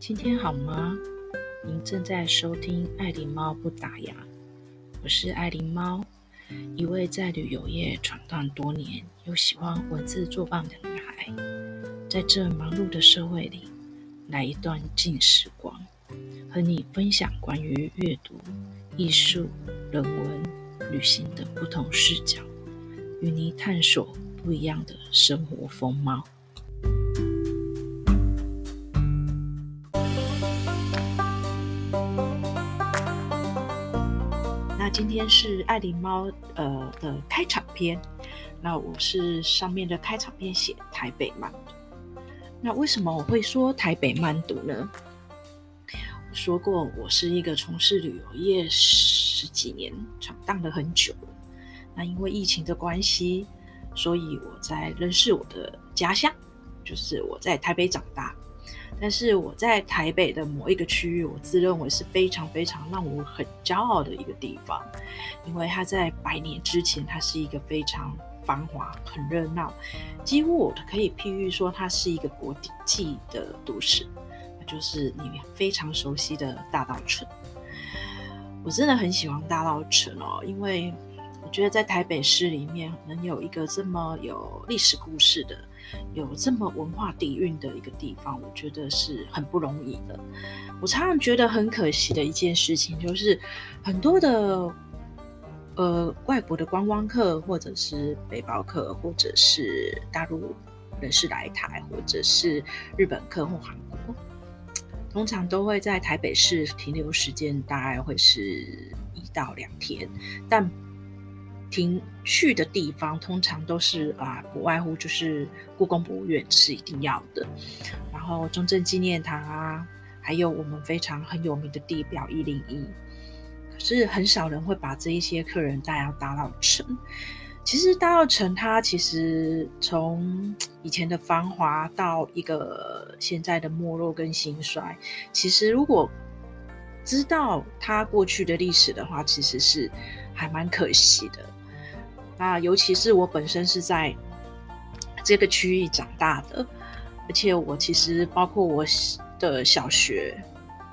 今天好吗？您正在收听爱狸猫不打烊，我是爱狸猫，一位在旅游业闯荡多年又喜欢文字作伴的女孩。在这忙碌的社会里，来一段静时光，和你分享关于阅读、艺术、人文、旅行的不同视角，与你探索不一样的生活风貌。今天是爱狸猫呃的开场篇，那我是上面的开场篇写台北慢读。那为什么我会说台北慢读呢？我说过，我是一个从事旅游业十几年，闯荡了很久。那因为疫情的关系，所以我在认识我的家乡，就是我在台北长大。但是我在台北的某一个区域，我自认为是非常非常让我很骄傲的一个地方，因为它在百年之前，它是一个非常繁华、很热闹，几乎我可以譬喻说，它是一个国际的都市，就是你非常熟悉的大稻埕。我真的很喜欢大稻埕哦，因为我觉得在台北市里面能有一个这么有历史故事的。有这么文化底蕴的一个地方，我觉得是很不容易的。我常常觉得很可惜的一件事情，就是很多的呃外国的观光客，或者是背包客，或者是大陆人士来台，或者是日本客或韩国，通常都会在台北市停留时间大概会是一到两天，但停去的地方通常都是啊，不外乎就是故宫博物院是一定要的，然后中正纪念堂啊，还有我们非常很有名的地表一零一。可是很少人会把这一些客人带到大稻城。其实大稻城它其实从以前的繁华到一个现在的没落跟兴衰，其实如果知道它过去的历史的话，其实是还蛮可惜的。那尤其是我本身是在这个区域长大的，而且我其实包括我的小学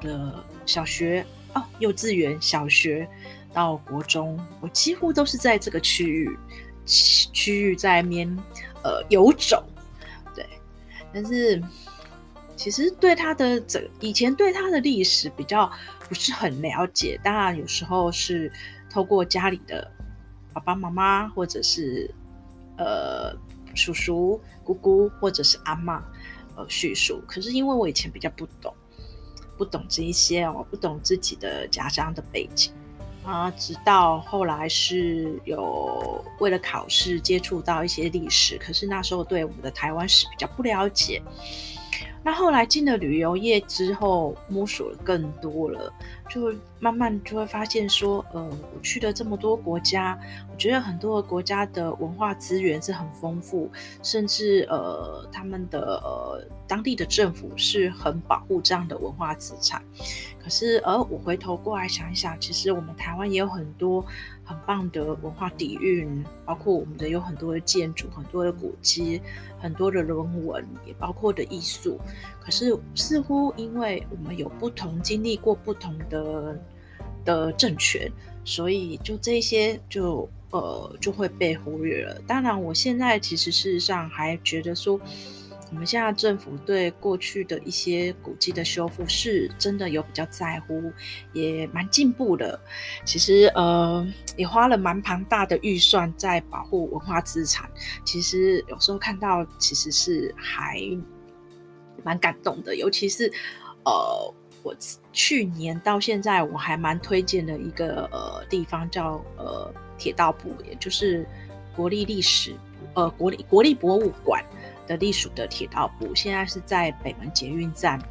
的小学哦，幼稚园、小学到国中，我几乎都是在这个区域区域在面呃游走，对。但是其实对他的这以前对他的历史比较不是很了解，当然有时候是透过家里的。爸爸妈妈，或者是呃叔叔、姑姑，或者是阿嬷，呃叙述。可是因为我以前比较不懂，不懂这一些哦，不懂自己的家乡的背景啊。直到后来是有为了考试接触到一些历史，可是那时候对我们的台湾史比较不了解。那后来进了旅游业之后，摸索了更多了，就慢慢就会发现说，呃，我去了这么多国家，我觉得很多的国家的文化资源是很丰富，甚至呃，他们的呃当地的政府是很保护这样的文化资产。可是，而我回头过来想一想，其实我们台湾也有很多。很棒的文化底蕴，包括我们的有很多的建筑、很多的古迹、很多的人文，也包括的艺术。可是似乎因为我们有不同经历过不同的的的政权，所以就这些就呃就会被忽略了。当然，我现在其实事实上还觉得说。我们现在政府对过去的一些古迹的修复是真的有比较在乎，也蛮进步的。其实呃，也花了蛮庞大的预算在保护文化资产。其实有时候看到，其实是还蛮感动的。尤其是呃，我去年到现在，我还蛮推荐的一个呃地方叫呃铁道部，也就是国立历史呃国立国立博物馆。的隶属的铁道部，现在是在北门捷运站。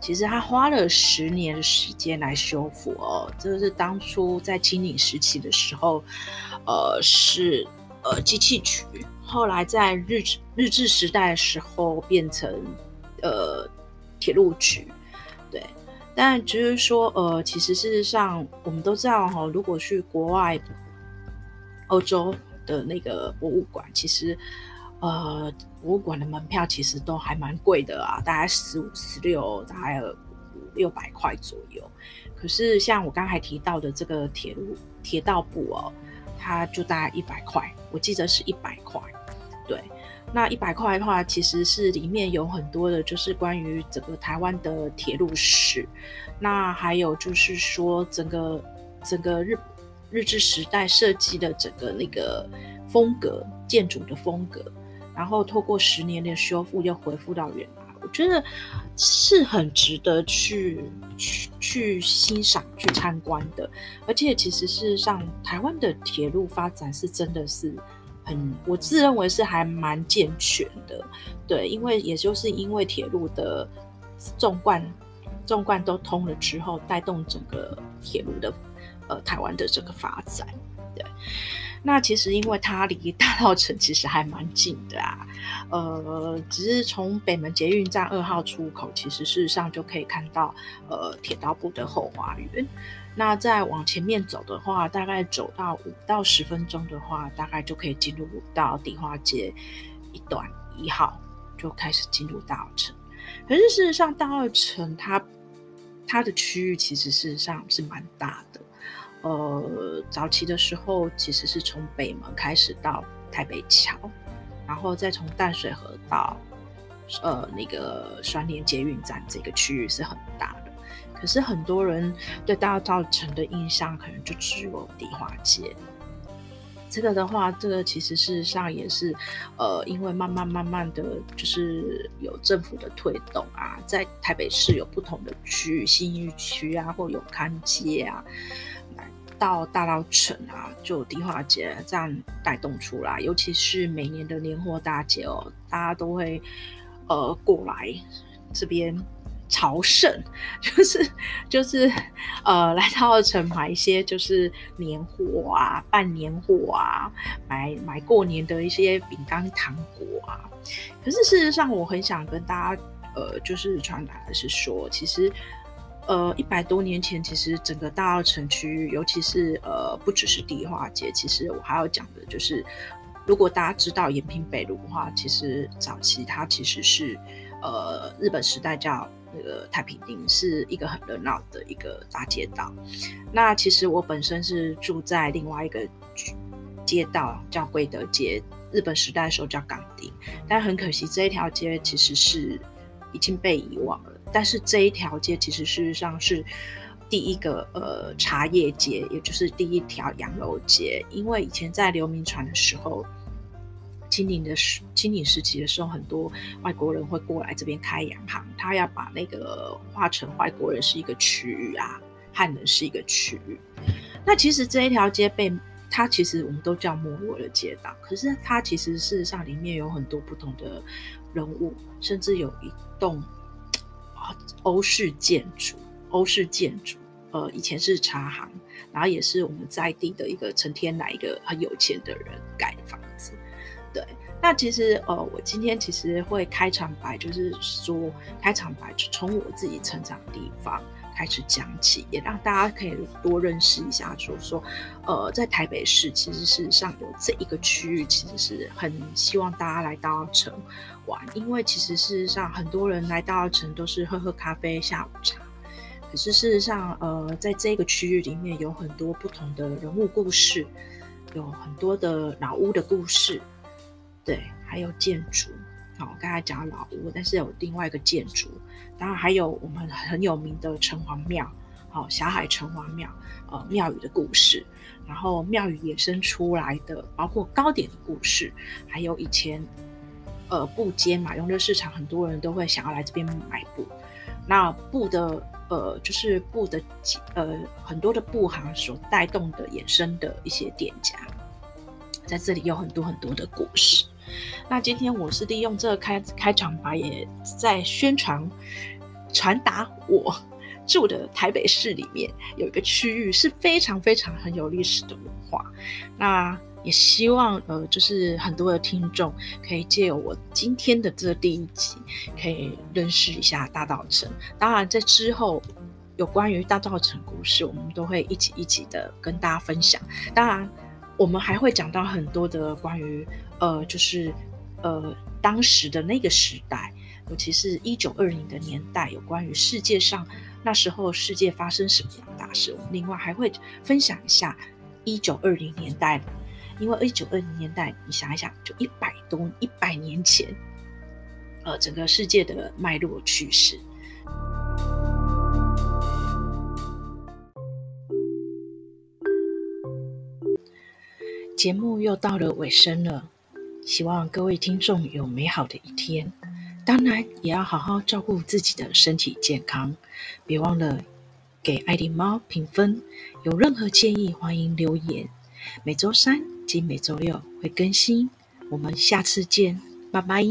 其实他花了十年时间来修复哦，这个是当初在清领时期的时候，呃，是呃机器局，后来在日日治时代的时候变成呃铁路局，对。但就是说，呃，其实事实上我们都知道哈、哦，如果去国外欧洲的那个博物馆，其实。呃，博物馆的门票其实都还蛮贵的啊，大概十五、十六，大概五六百块左右。可是像我刚才提到的这个铁路铁道部哦，它就大概一百块，我记得是一百块。对，那一百块的话，其实是里面有很多的，就是关于整个台湾的铁路史。那还有就是说，整个整个日日治时代设计的整个那个风格，建筑的风格。然后透过十年的修复，又恢复到原来，我觉得是很值得去去去欣赏、去参观的。而且，其实事实上，台湾的铁路发展是真的是很，我自认为是还蛮健全的。对，因为也就是因为铁路的纵贯纵贯都通了之后，带动整个铁路的呃台湾的这个发展。对。那其实因为它离大稻城其实还蛮近的啊，呃，只是从北门捷运站二号出口，其实事实上就可以看到呃铁道部的后花园。那再往前面走的话，大概走到五到十分钟的话，大概就可以进入到迪化街一段一号，就开始进入大稻城。可是事实上，大稻城它它的区域其实事实上是蛮大的。呃，早期的时候其实是从北门开始到台北桥，然后再从淡水河到呃那个双连捷运站，这个区域是很大的。可是很多人对大稻埕的印象可能就只有迪化街。这个的话，这个其实事实上也是呃，因为慢慢慢慢的就是有政府的推动啊，在台北市有不同的区域，信义区啊，或永康街啊。到大稻城啊，就迪化街这样带动出来，尤其是每年的年货大街哦，大家都会呃过来这边朝圣，就是就是呃来到稻埕买一些就是年货啊、办年货啊，买买过年的一些饼干糖果啊。可是事实上，我很想跟大家呃就是传达的是说，其实。呃，一百多年前，其实整个大稻城区域，尤其是呃，不只是迪化街，其实我还要讲的就是，如果大家知道延平北路的话，其实早期它其实是呃日本时代叫那个太平町，是一个很热闹的一个大街道。那其实我本身是住在另外一个街道叫贵德街，日本时代的时候叫港町，但很可惜这一条街其实是已经被遗忘了。但是这一条街其实事实上是第一个呃茶叶街，也就是第一条洋楼街。因为以前在刘铭传的时候，清领的时清领时期的时候，很多外国人会过来这边开洋行，他要把那个划成外国人是一个区域啊，汉人是一个区域。那其实这一条街被它其实我们都叫没落的街道，可是它其实事实上里面有很多不同的人物，甚至有一栋。欧式建筑，欧式建筑，呃，以前是茶行，然后也是我们在地的一个陈天来一个很有钱的人盖的房子。对，那其实呃，我今天其实会开场白，就是说开场白从我自己成长的地方开始讲起，也让大家可以多认识一下，就是说呃，在台北市其实事实上有这一个区域，其实是很希望大家来到城。玩，因为其实事实上，很多人来到稻埕都是喝喝咖啡、下午茶。可是事实上，呃，在这个区域里面有很多不同的人物故事，有很多的老屋的故事，对，还有建筑。好，刚才讲老屋，但是有另外一个建筑，当然还有我们很有名的城隍庙，好，霞海城隍庙，呃，庙宇的故事，然后庙宇衍生出来的，包括糕点的故事，还有以前。呃，布街嘛，永乐市场很多人都会想要来这边买布。那布的呃，就是布的呃，很多的布行所带动的衍生的一些店家，在这里有很多很多的故事。那今天我是利用这个开开场白，也在宣传传达我住的台北市里面有一个区域是非常非常很有历史的文化。那也希望呃，就是很多的听众可以借由我今天的这第一集，可以认识一下大稻埕。当然，在之后有关于大稻埕故事，我们都会一起一起的跟大家分享。当然，我们还会讲到很多的关于呃，就是呃当时的那个时代，尤其是一九二零的年代，有关于世界上那时候世界发生什么样的大事。我们另外还会分享一下一九二零年代，因为一九二零年代，你想一想，就一百多一百年前，呃，整个世界的脉络趋势。节目又到了尾声了，希望各位听众有美好的一天。当然，也要好好照顾自己的身体健康。别忘了给爱迪猫评分。有任何建议，欢迎留言。每周三及每周六会更新。我们下次见，拜拜。